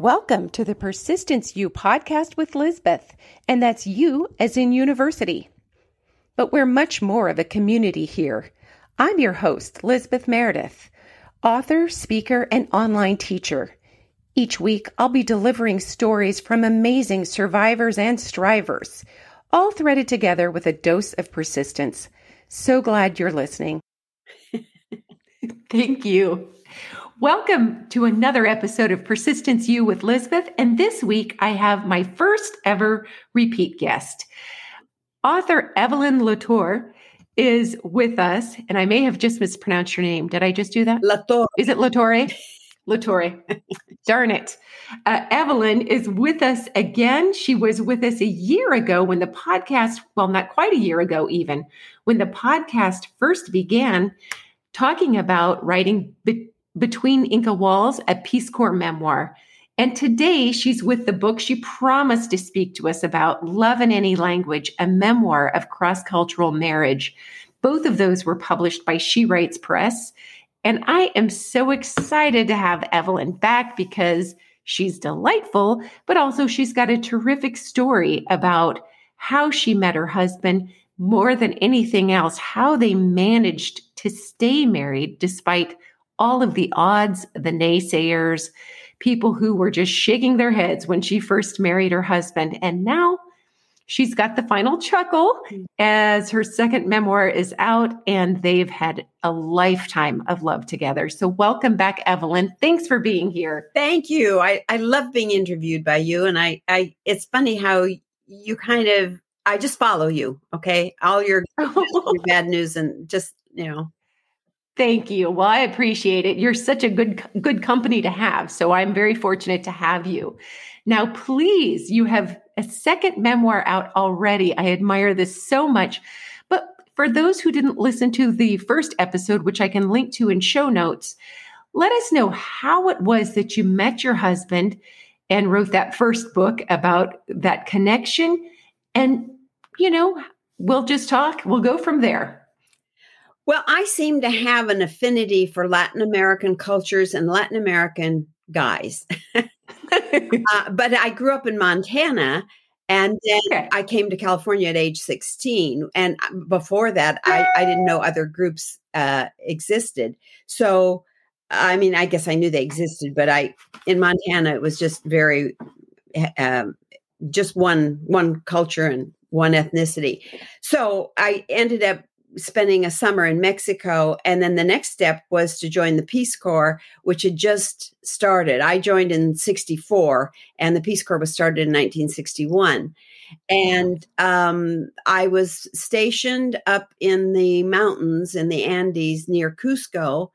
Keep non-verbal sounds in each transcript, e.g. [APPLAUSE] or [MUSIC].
Welcome to the Persistence U podcast with Lizbeth, and that's you as in university. But we're much more of a community here. I'm your host, Lizbeth Meredith, author, speaker, and online teacher. Each week, I'll be delivering stories from amazing survivors and strivers, all threaded together with a dose of persistence. So glad you're listening. [LAUGHS] Thank you. Welcome to another episode of Persistence U with Lizbeth. And this week I have my first ever repeat guest. Author Evelyn Latour is with us, and I may have just mispronounced your name. Did I just do that? Latour. Is it Latour? [LAUGHS] Latour. Darn it. Uh, Evelyn is with us again. She was with us a year ago when the podcast, well, not quite a year ago, even, when the podcast first began talking about writing be- between Inca Walls, a Peace Corps memoir. And today she's with the book she promised to speak to us about, Love in Any Language, a memoir of cross cultural marriage. Both of those were published by She Writes Press. And I am so excited to have Evelyn back because she's delightful, but also she's got a terrific story about how she met her husband. More than anything else, how they managed to stay married despite all of the odds, the naysayers, people who were just shaking their heads when she first married her husband. And now she's got the final chuckle mm-hmm. as her second memoir is out and they've had a lifetime of love together. So welcome back, Evelyn. Thanks for being here. Thank you. I, I love being interviewed by you. And I, I, it's funny how you kind of, I just follow you. Okay. All your, [LAUGHS] your bad news and just, you know, Thank you. Well, I appreciate it. You're such a good good company to have. So I'm very fortunate to have you. Now, please, you have a second memoir out already. I admire this so much. But for those who didn't listen to the first episode, which I can link to in show notes, let us know how it was that you met your husband and wrote that first book about that connection. And, you know, we'll just talk. We'll go from there. Well, I seem to have an affinity for Latin American cultures and Latin American guys. [LAUGHS] uh, but I grew up in Montana and then okay. I came to California at age 16. And uh, before that, I, I didn't know other groups uh, existed. So, I mean, I guess I knew they existed, but I, in Montana, it was just very, um, just one, one culture and one ethnicity. So I ended up spending a summer in Mexico. And then the next step was to join the Peace Corps, which had just started. I joined in 64, and the Peace Corps was started in 1961. And um, I was stationed up in the mountains in the Andes near Cusco.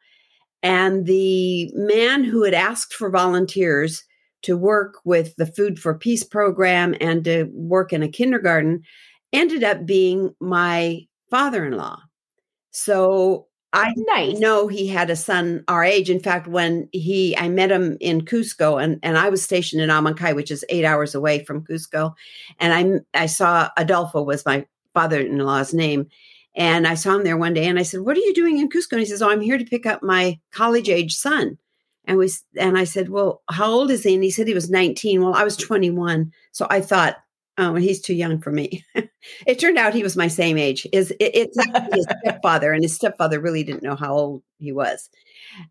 And the man who had asked for volunteers to work with the Food for Peace program and to work in a kindergarten ended up being my father-in-law. So I nice. know he had a son our age. In fact, when he I met him in Cusco and, and I was stationed in Abancay, which is eight hours away from Cusco. And I I saw Adolfo was my father-in-law's name. And I saw him there one day and I said, What are you doing in Cusco? And he says, Oh, I'm here to pick up my college age son. And we and I said, Well, how old is he? And he said he was 19. Well, I was 21. So I thought, Oh, he's too young for me. [LAUGHS] it turned out he was my same age. Is it, it's his [LAUGHS] stepfather, and his stepfather really didn't know how old he was.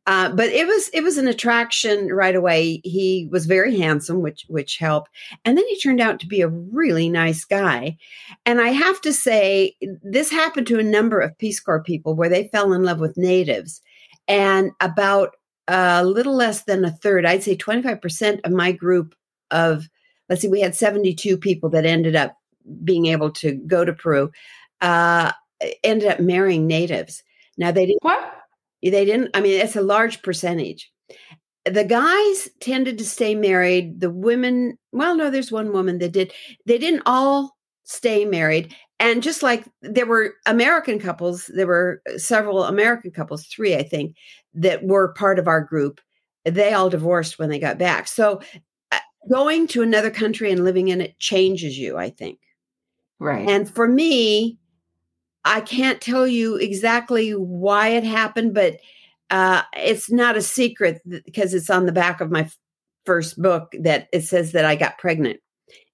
Uh, but it was it was an attraction right away. He was very handsome, which which helped, and then he turned out to be a really nice guy. And I have to say, this happened to a number of Peace Corps people where they fell in love with natives, and about a little less than a third, I'd say twenty five percent of my group of let's see, we had 72 people that ended up being able to go to Peru, uh, ended up marrying natives. Now they didn't. What? They didn't. I mean, it's a large percentage. The guys tended to stay married. The women, well, no, there's one woman that did. They didn't all stay married. And just like there were American couples, there were several American couples, three, I think, that were part of our group. They all divorced when they got back. So going to another country and living in it changes you, I think. Right. And for me, I can't tell you exactly why it happened, but uh, it's not a secret because it's on the back of my first book that it says that I got pregnant.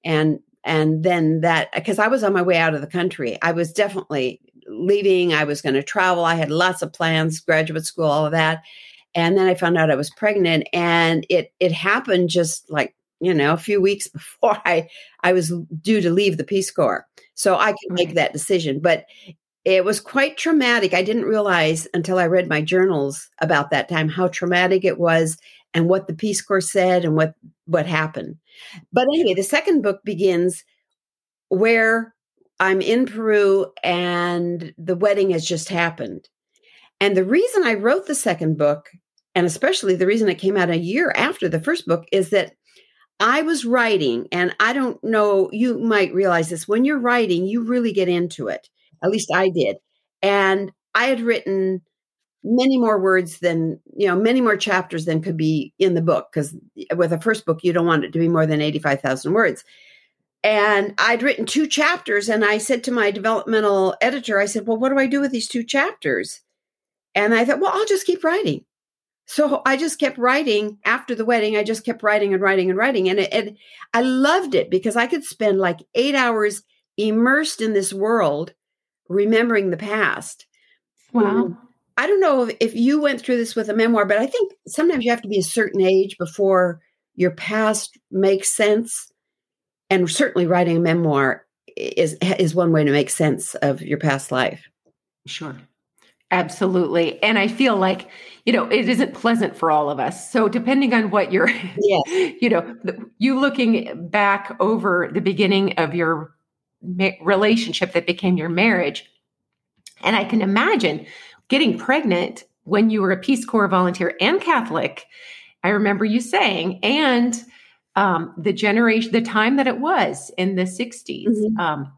And and then that because I was on my way out of the country. I was definitely leaving. I was going to travel. I had lots of plans, graduate school, all of that. And then I found out I was pregnant and it it happened just like, you know, a few weeks [LAUGHS] before I I was due to leave the Peace Corps. So I could make that decision, but it was quite traumatic. I didn't realize until I read my journals about that time how traumatic it was and what the Peace Corps said and what what happened. But anyway, the second book begins where I'm in Peru and the wedding has just happened. And the reason I wrote the second book, and especially the reason it came out a year after the first book, is that I was writing, and I don't know, you might realize this when you're writing, you really get into it. At least I did. And I had written many more words than you know many more chapters than could be in the book because with a first book you don't want it to be more than 85,000 words and I'd written two chapters and I said to my developmental editor I said well what do I do with these two chapters and I thought well I'll just keep writing so I just kept writing after the wedding I just kept writing and writing and writing and it, it I loved it because I could spend like 8 hours immersed in this world remembering the past hmm. wow I don't know if, if you went through this with a memoir, but I think sometimes you have to be a certain age before your past makes sense. And certainly writing a memoir is is one way to make sense of your past life. Sure. Absolutely. And I feel like, you know, it isn't pleasant for all of us. So depending on what you're, yes. [LAUGHS] you know, you looking back over the beginning of your ma- relationship that became your marriage. And I can imagine getting pregnant when you were a Peace Corps volunteer and Catholic. I remember you saying, and um, the generation, the time that it was in the 60s, mm-hmm. um,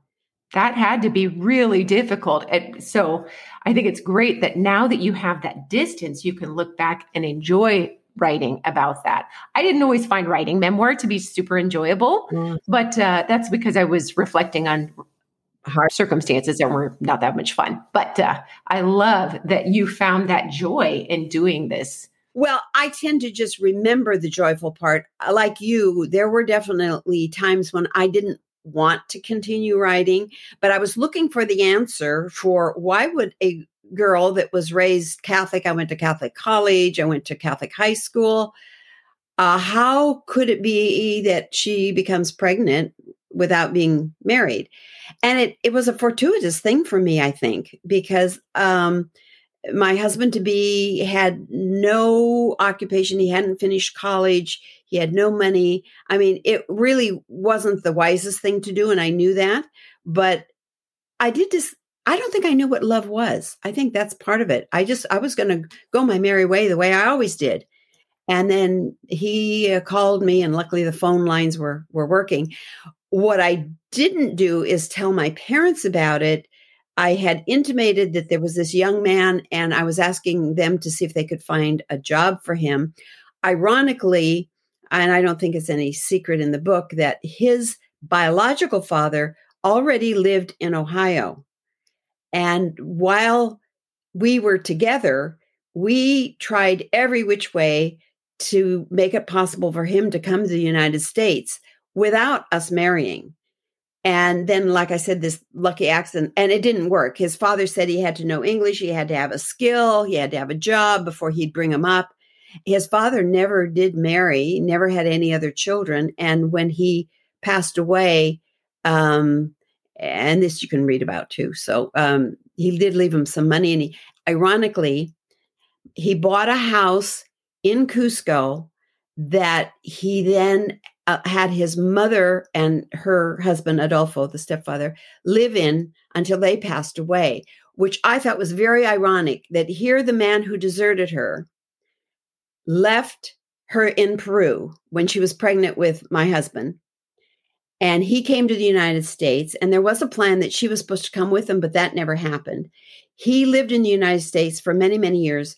that had to be really difficult. And so I think it's great that now that you have that distance, you can look back and enjoy writing about that. I didn't always find writing memoir to be super enjoyable, mm. but uh, that's because I was reflecting on hard circumstances that were not that much fun. But uh, I love that you found that joy in doing this. Well, I tend to just remember the joyful part. Like you, there were definitely times when I didn't want to continue writing, but I was looking for the answer for why would a girl that was raised Catholic, I went to Catholic college, I went to Catholic high school. Uh, how could it be that she becomes pregnant without being married? and it it was a fortuitous thing for me i think because um my husband to be had no occupation he hadn't finished college he had no money. I mean it really wasn't the wisest thing to do and i knew that but i did just i don't think i knew what love was. I think that's part of it. I just i was going to go my merry way the way i always did. And then he uh, called me and luckily the phone lines were were working. What I didn't do is tell my parents about it. I had intimated that there was this young man, and I was asking them to see if they could find a job for him. Ironically, and I don't think it's any secret in the book, that his biological father already lived in Ohio. And while we were together, we tried every which way to make it possible for him to come to the United States without us marrying. And then, like I said, this lucky accident, and it didn't work. His father said he had to know English, he had to have a skill, he had to have a job before he'd bring him up. His father never did marry, never had any other children. And when he passed away, um, and this you can read about too. So um, he did leave him some money, and he, ironically, he bought a house in Cusco that he then uh, had his mother and her husband Adolfo, the stepfather, live in until they passed away, which I thought was very ironic that here the man who deserted her left her in Peru when she was pregnant with my husband. And he came to the United States, and there was a plan that she was supposed to come with him, but that never happened. He lived in the United States for many, many years,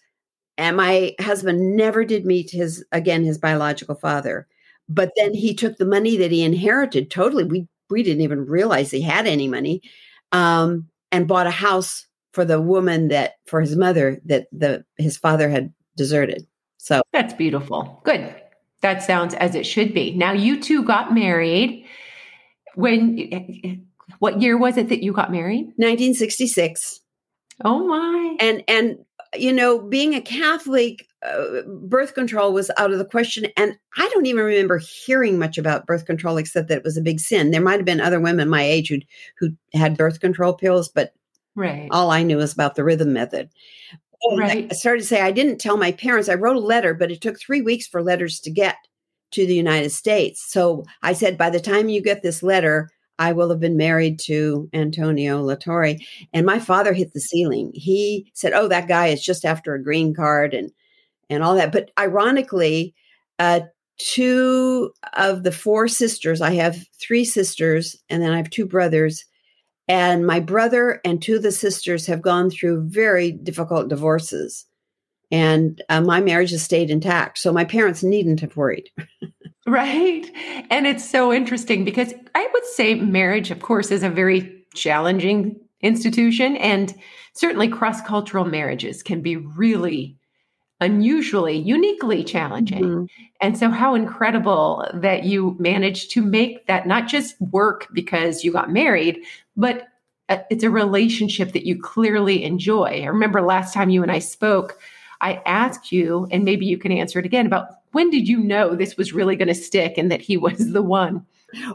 and my husband never did meet his, again, his biological father. But then he took the money that he inherited totally. We we didn't even realize he had any money, um, and bought a house for the woman that for his mother that the his father had deserted. So that's beautiful. Good. That sounds as it should be. Now, you two got married. When, what year was it that you got married? 1966. Oh my. And, and, you know, being a Catholic, uh, birth control was out of the question. And I don't even remember hearing much about birth control except that it was a big sin. There might have been other women my age who who had birth control pills, but right. all I knew was about the rhythm method. right. I started to say I didn't tell my parents. I wrote a letter, but it took three weeks for letters to get to the United States. So I said, by the time you get this letter, I will have been married to Antonio LaTorre. And my father hit the ceiling. He said, Oh, that guy is just after a green card and and all that. But ironically, uh, two of the four sisters, I have three sisters, and then I have two brothers. And my brother and two of the sisters have gone through very difficult divorces. And uh, my marriage has stayed intact. So my parents needn't have worried. [LAUGHS] right. And it's so interesting because I would say marriage, of course, is a very challenging institution. And certainly cross cultural marriages can be really unusually, uniquely challenging. Mm-hmm. And so, how incredible that you managed to make that not just work because you got married, but uh, it's a relationship that you clearly enjoy. I remember last time you and I spoke, I asked you, and maybe you can answer it again about when did you know this was really going to stick and that he [LAUGHS] was the one?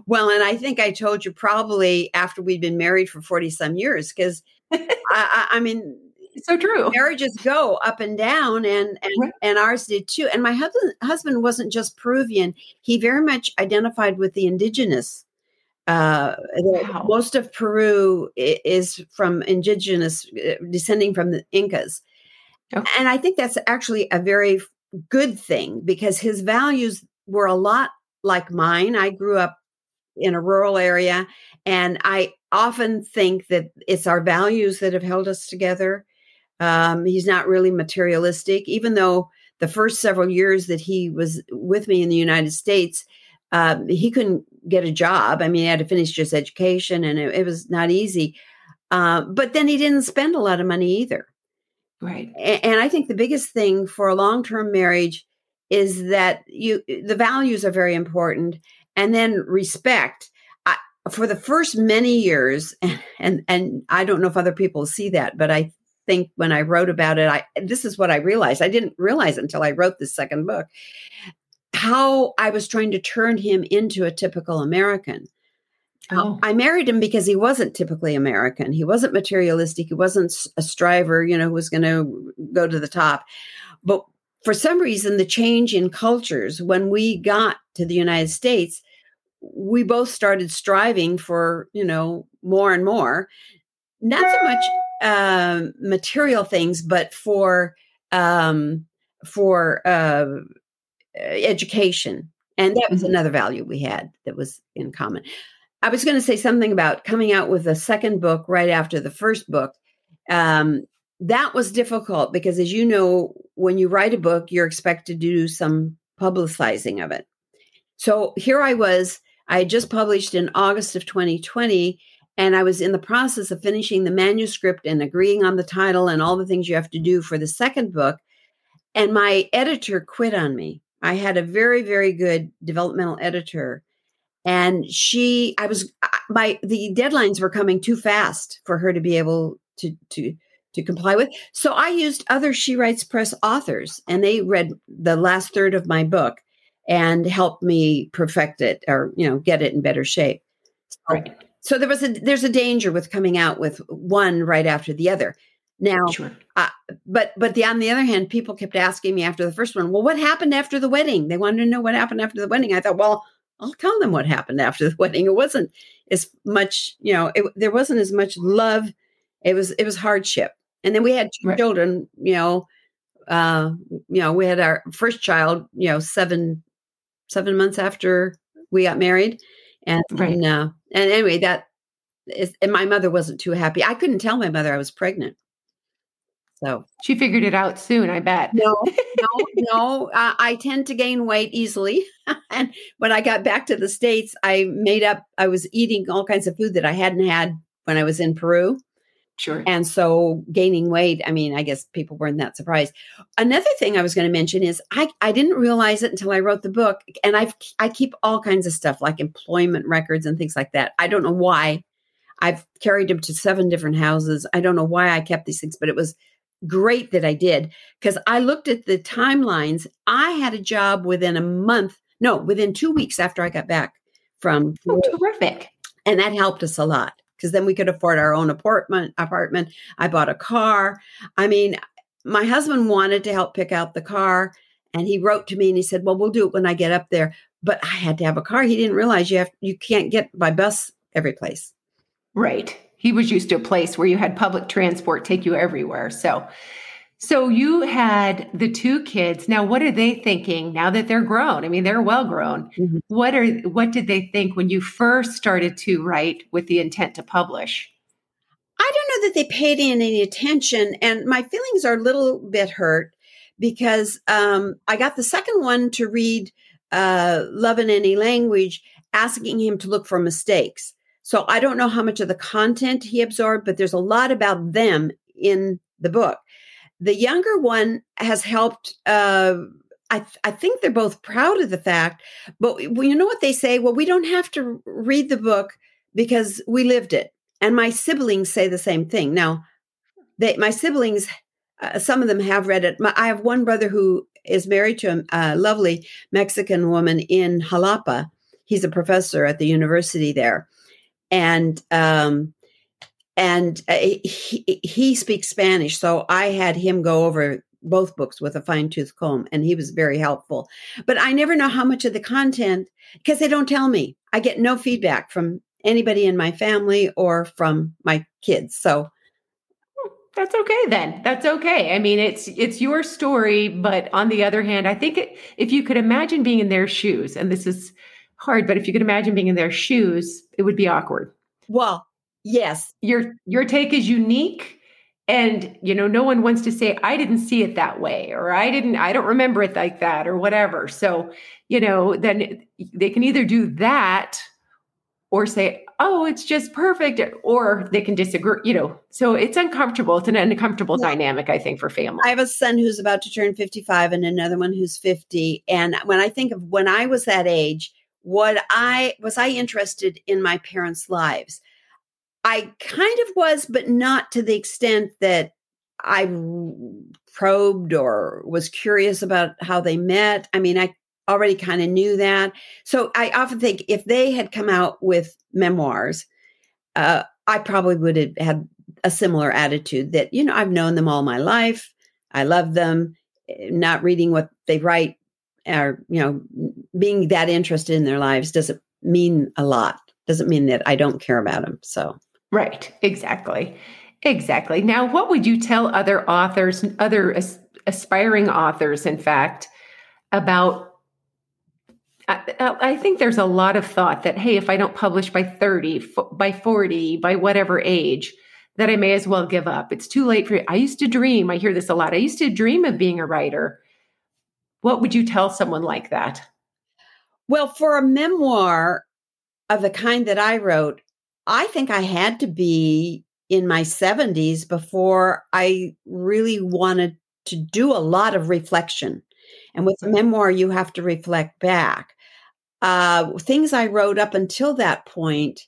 Well, and I think I told you probably after we'd been married for 40 some years, because [LAUGHS] I, I, I mean, so true. Marriages go up and down, and and, right. and ours did too. And my husband husband wasn't just Peruvian; he very much identified with the indigenous. Uh, wow. Most of Peru is from indigenous, uh, descending from the Incas, okay. and I think that's actually a very good thing because his values were a lot like mine. I grew up in a rural area, and I often think that it's our values that have held us together um, he's not really materialistic, even though the first several years that he was with me in the United States, um, he couldn't get a job. I mean, he had to finish his education, and it, it was not easy. Uh, but then he didn't spend a lot of money either. Right. And, I think the biggest thing for a long-term marriage is that you the values are very important, and then respect. I, for the first many years, [LAUGHS] and and I don't know if other people see that, but I think when I wrote about it, I this is what I realized. I didn't realize until I wrote this second book how I was trying to turn him into a typical American. Oh. I married him because he wasn't typically American. He wasn't materialistic. He wasn't a striver, you know, who was going to go to the top. But for some reason, the change in cultures, when we got to the United States, we both started striving for, you know, more and more. Not so much um, material things, but for um, for uh, education, and that was mm-hmm. another value we had that was in common. I was going to say something about coming out with a second book right after the first book. Um, that was difficult because, as you know, when you write a book, you're expected to do some publicizing of it. So here I was. I had just published in August of 2020, and I was in the process of finishing the manuscript and agreeing on the title and all the things you have to do for the second book. And my editor quit on me. I had a very, very good developmental editor. And she, I was, my, the deadlines were coming too fast for her to be able to, to, to comply with. So I used other She Writes Press authors and they read the last third of my book and helped me perfect it or, you know, get it in better shape. So, right so there was a there's a danger with coming out with one right after the other now sure. uh, but but the, on the other hand people kept asking me after the first one well what happened after the wedding they wanted to know what happened after the wedding i thought well i'll tell them what happened after the [LAUGHS] wedding it wasn't as much you know it, there wasn't as much love it was it was hardship and then we had two right. children you know uh you know we had our first child you know seven seven months after we got married and, right. and uh, and anyway, that is, and my mother wasn't too happy. I couldn't tell my mother I was pregnant. So she figured it out soon, I bet. No, no, [LAUGHS] no. Uh, I tend to gain weight easily. [LAUGHS] and when I got back to the States, I made up, I was eating all kinds of food that I hadn't had when I was in Peru. Sure. And so gaining weight, I mean, I guess people weren't that surprised. Another thing I was going to mention is I, I didn't realize it until I wrote the book. And I've I keep all kinds of stuff like employment records and things like that. I don't know why. I've carried them to seven different houses. I don't know why I kept these things, but it was great that I did because I looked at the timelines. I had a job within a month, no, within two weeks after I got back from. Oh, terrific. And that helped us a lot because then we could afford our own apartment apartment. I bought a car. I mean, my husband wanted to help pick out the car and he wrote to me and he said, "Well, we'll do it when I get up there." But I had to have a car. He didn't realize you have you can't get by bus every place. Right. He was used to a place where you had public transport take you everywhere. So so you had the two kids. Now what are they thinking now that they're grown? I mean, they're well grown. Mm-hmm. What are what did they think when you first started to write with the intent to publish? I don't know that they paid any attention and my feelings are a little bit hurt because um, I got the second one to read uh, Love in Any Language asking him to look for mistakes. So I don't know how much of the content he absorbed, but there's a lot about them in the book. The younger one has helped. Uh, I, th- I think they're both proud of the fact, but you know what they say? Well, we don't have to read the book because we lived it. And my siblings say the same thing. Now, they, my siblings, uh, some of them have read it. My, I have one brother who is married to a, a lovely Mexican woman in Jalapa. He's a professor at the university there and um, and uh, he, he speaks Spanish, so I had him go over both books with a fine tooth comb, and he was very helpful. But I never know how much of the content because they don't tell me. I get no feedback from anybody in my family or from my kids. So that's okay then. That's okay. I mean, it's it's your story, but on the other hand, I think it, if you could imagine being in their shoes, and this is hard, but if you could imagine being in their shoes, it would be awkward. Well, yes. Your your take is unique and you know no one wants to say I didn't see it that way or I didn't I don't remember it like that or whatever. So, you know, then they can either do that or say, "Oh, it's just perfect," or they can disagree, you know. So it's uncomfortable. It's an uncomfortable yeah. dynamic I think for family. I have a son who's about to turn 55 and another one who's 50, and when I think of when I was that age, what I was I interested in my parents' lives. I kind of was, but not to the extent that I probed or was curious about how they met. I mean, I already kind of knew that. So I often think if they had come out with memoirs, uh, I probably would have had a similar attitude that, you know, I've known them all my life. I love them. Eh, not reading what they write or you know being that interested in their lives doesn't mean a lot. Doesn't mean that i don't care about them so. Right exactly exactly. Now what would you tell other authors other as, aspiring authors in fact about I, I think there's a lot of thought that hey if i don't publish by 30 by 40 by whatever age that i may as well give up. It's too late for i used to dream i hear this a lot i used to dream of being a writer. What would you tell someone like that? Well, for a memoir of the kind that I wrote, I think I had to be in my 70s before I really wanted to do a lot of reflection. And with a memoir, you have to reflect back. Uh, things I wrote up until that point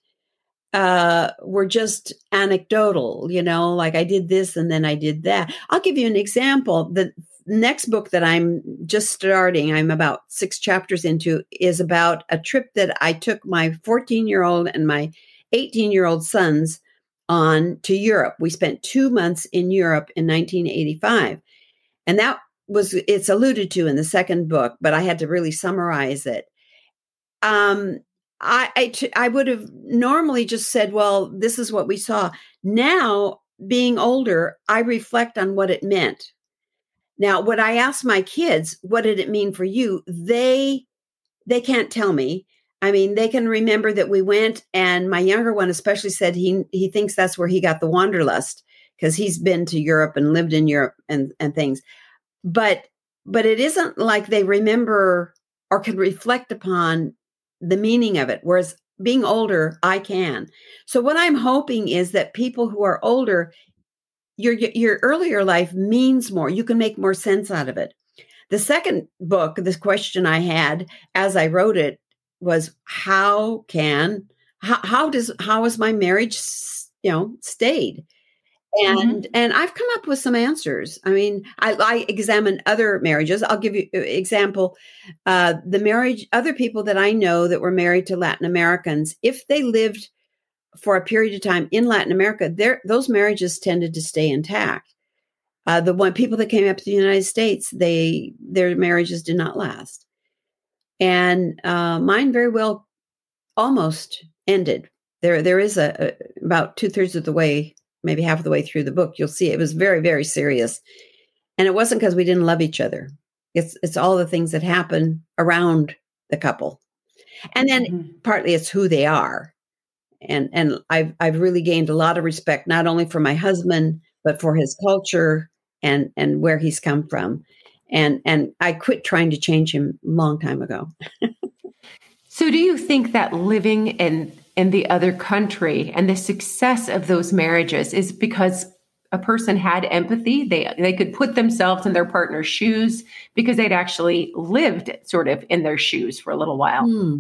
uh, were just anecdotal, you know, like I did this and then I did that. I'll give you an example. The next book that I'm just starting, I'm about six chapters into, is about a trip that I took my 14 year old and my 18 year old sons on to Europe. We spent two months in Europe in 1985. And that was, it's alluded to in the second book, but I had to really summarize it. Um, I, I, t- I would have normally just said, well, this is what we saw. Now, being older, I reflect on what it meant now, when I ask my kids, what did it mean for you? They they can't tell me. I mean, they can remember that we went, and my younger one especially said he he thinks that's where he got the wanderlust because he's been to Europe and lived in Europe and and things. But but it isn't like they remember or can reflect upon the meaning of it. Whereas being older, I can. So what I'm hoping is that people who are older, your your earlier life means more. You can make more sense out of it. The second book, this question I had as I wrote it was how can how, how does how is my marriage you know stayed and mm-hmm. and i've come up with some answers i mean i, I examine other marriages i'll give you an example uh, the marriage other people that i know that were married to latin americans if they lived for a period of time in latin america there those marriages tended to stay intact uh, the one people that came up to the united states they their marriages did not last and uh, mine very well almost ended there there is a, a about two-thirds of the way maybe half of the way through the book, you'll see it was very, very serious. And it wasn't because we didn't love each other. It's it's all the things that happen around the couple. And then mm-hmm. partly it's who they are. And and I've I've really gained a lot of respect not only for my husband, but for his culture and and where he's come from. And and I quit trying to change him a long time ago. so do you think that living in in the other country and the success of those marriages is because a person had empathy they they could put themselves in their partner's shoes because they'd actually lived sort of in their shoes for a little while hmm.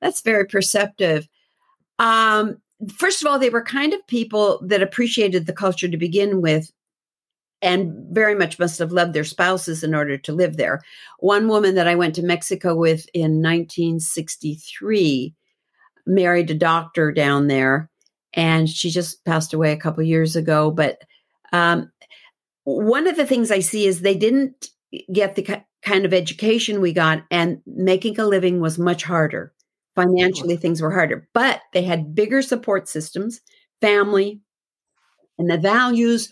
that's very perceptive um, first of all they were kind of people that appreciated the culture to begin with and very much must have loved their spouses in order to live there one woman that i went to mexico with in 1963 married a doctor down there, and she just passed away a couple years ago. But um, one of the things I see is they didn't get the kind of education we got, and making a living was much harder. Financially, things were harder, but they had bigger support systems, family, and the values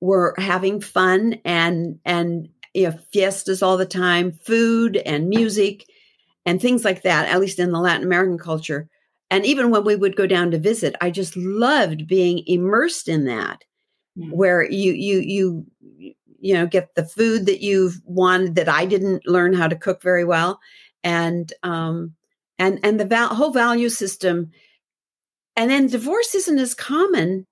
were having fun and and you know fiestas all the time, food and music and things like that. At least in the Latin American culture, and even when we would go down to visit i just loved being immersed in that mm-hmm. where you you you you know get the food that you've wanted that i didn't learn how to cook very well and um and and the val- whole value system and then divorce isn't as common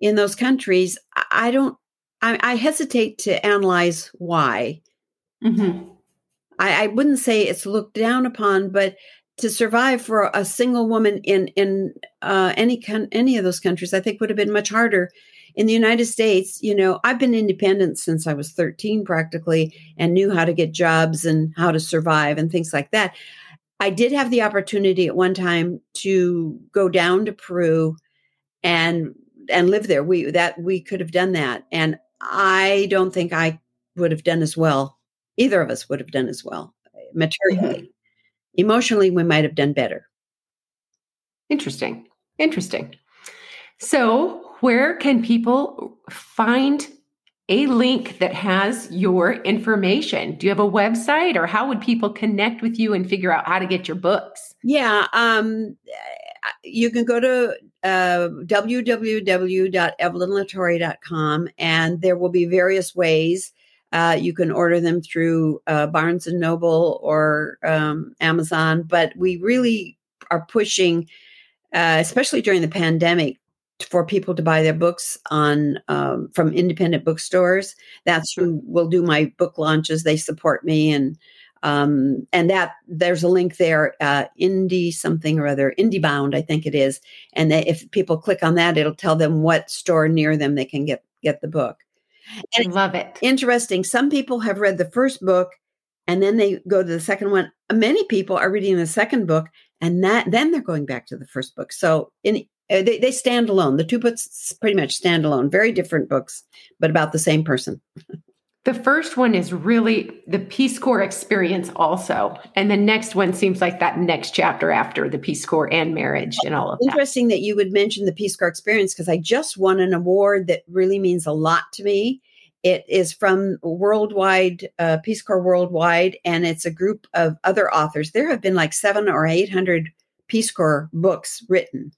in those countries i don't i, I hesitate to analyze why mm-hmm. I, I wouldn't say it's looked down upon but to survive for a single woman in in uh, any any of those countries, I think would have been much harder. In the United States, you know, I've been independent since I was 13 practically and knew how to get jobs and how to survive and things like that. I did have the opportunity at one time to go down to Peru and and live there. We that we could have done that and I don't think I would have done as well. Either of us would have done as well materially. Mm-hmm emotionally we might have done better interesting interesting so where can people find a link that has your information. Do you have a website or how would people connect with you and figure out how to get your books? Yeah um, you can go to uh, www.evelynlatorre.com and there will be various ways uh, you can order them through uh, Barnes and Noble or um, Amazon, but we really are pushing, uh, especially during the pandemic, for people to buy their books on um, from independent bookstores. That's who will do my book launches. They support me, and um, and that there's a link there, uh, indie something or other, IndieBound, I think it is. And they, if people click on that, it'll tell them what store near them they can get get the book. And I love it. Interesting. Some people have read the first book and then they go to the second one. Many people are reading the second book and that then they're going back to the first book. So in they, they stand alone. The two books pretty much stand alone. Very different books, but about the same person. The first one is really the Peace Corps experience, also. And the next one seems like that next chapter after the Peace Corps and marriage and all of that. Interesting that you would mention the Peace Corps experience because I just won an award that really means a lot to me. It is from Worldwide, uh, Peace Corps Worldwide, and it's a group of other authors. There have been like seven or 800 Peace Corps books written.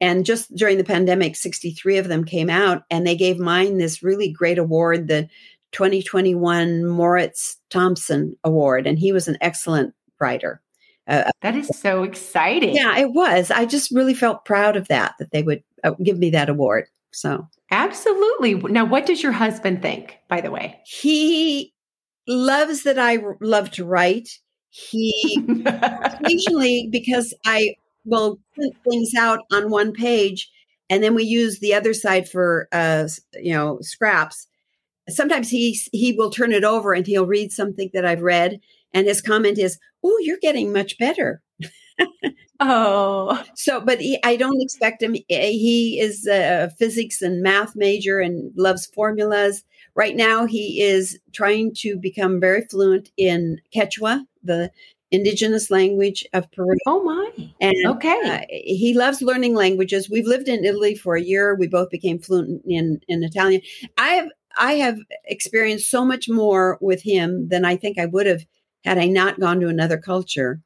And just during the pandemic, 63 of them came out, and they gave mine this really great award, the 2021 Moritz Thomsen Award, and he was an excellent writer. Uh, that is so exciting. Yeah, it was. I just really felt proud of that, that they would uh, give me that award. So, absolutely. Now, what does your husband think, by the way? He loves that I love to write. He occasionally, because I will print things out on one page and then we use the other side for, uh, you know, scraps. Sometimes he he will turn it over and he'll read something that I've read, and his comment is, "Oh, you're getting much better." oh, so but he, I don't expect him. Eh, he is a physics and math major and loves formulas. Right now, he is trying to become very fluent in Quechua, the indigenous language of Peru. Oh my! And okay, uh, he loves learning languages. We've lived in Italy for a year. We both became fluent in in Italian. I have I have experienced so much more with him than I think I would have had I not gone to another culture.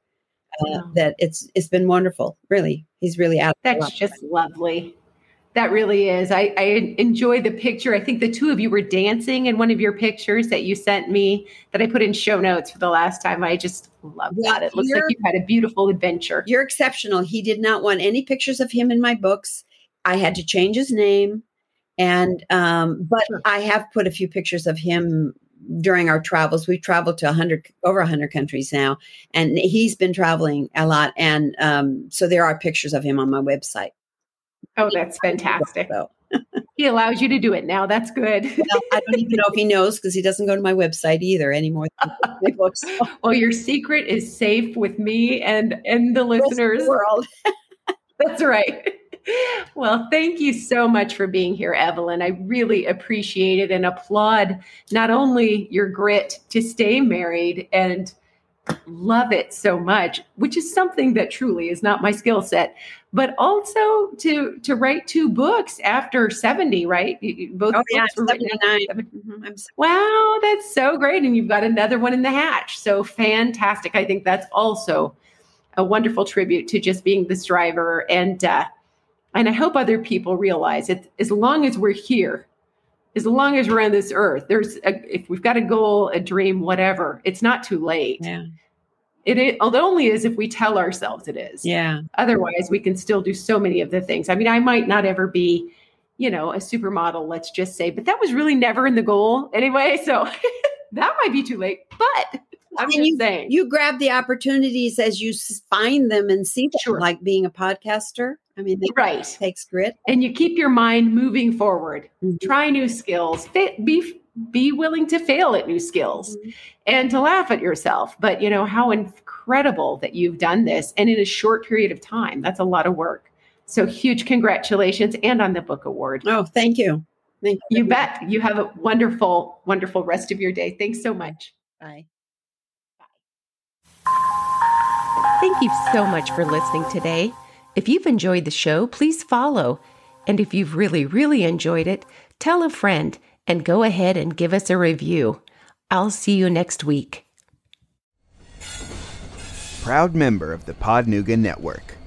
Uh, That it's it's been wonderful. Really, he's really out. That's just lovely. That really is. I, I enjoy the picture. I think the two of you were dancing in one of your pictures that you sent me that I put in show notes for the last time. I just love that. It looks like you had a beautiful adventure. You're exceptional. He did not want any pictures of him in my books. I had to change his name. And, um, but sure. I have put a few pictures of him during our travels. We've traveled to 100, over 100 countries now. And he's been traveling a lot. And um, so there are pictures of him on my website. Oh, that's fantastic. he allows you to do it now. That's good. well, I don't even know if he knows because he doesn't go to my website either anymore. [LAUGHS] well, your secret is safe with me and and the listeners. World. [LAUGHS] that's right. Well, thank you so much for being here, Evelyn. I really appreciate it and applaud not only your grit to stay married and love it so much, which is something that truly is not my skill set, but also to to write two books after 70, right? Both oh, yeah, written mm-hmm. Wow, that's so great. And you've got another one in the hatch. So fantastic. I think that's also a wonderful tribute to just being this driver. And uh, and I hope other people realize it as long as we're here, as long as we're on this earth, there's a, if we've got a goal, a dream, whatever, it's not too late. Yeah. It, it oh, only is if we tell ourselves it is. Yeah. Otherwise, we can still do so many of the things. I mean, I might not ever be, you know, a supermodel, let's just say, but that was really never in the goal anyway. So [LAUGHS] that might be too late. But I'm just you, saying. You grab the opportunities as you find them and see them, sure. like being a podcaster. I mean, right. takes grit. And you keep your mind moving forward. Mm-hmm. Try new skills. Be be willing to fail at new skills mm-hmm. and to laugh at yourself. But you know how incredible that you've done this and in a short period of time. That's a lot of work. So huge congratulations and on the book award. Oh, thank you. Thank you. You bet. You have a wonderful, wonderful rest of your day. Thanks so much. Bye. Thank you so much for listening today. If you've enjoyed the show, please follow. And if you've really, really enjoyed it, tell a friend and go ahead and give us a review. I'll see you next week. Proud member of the Podnuga Network.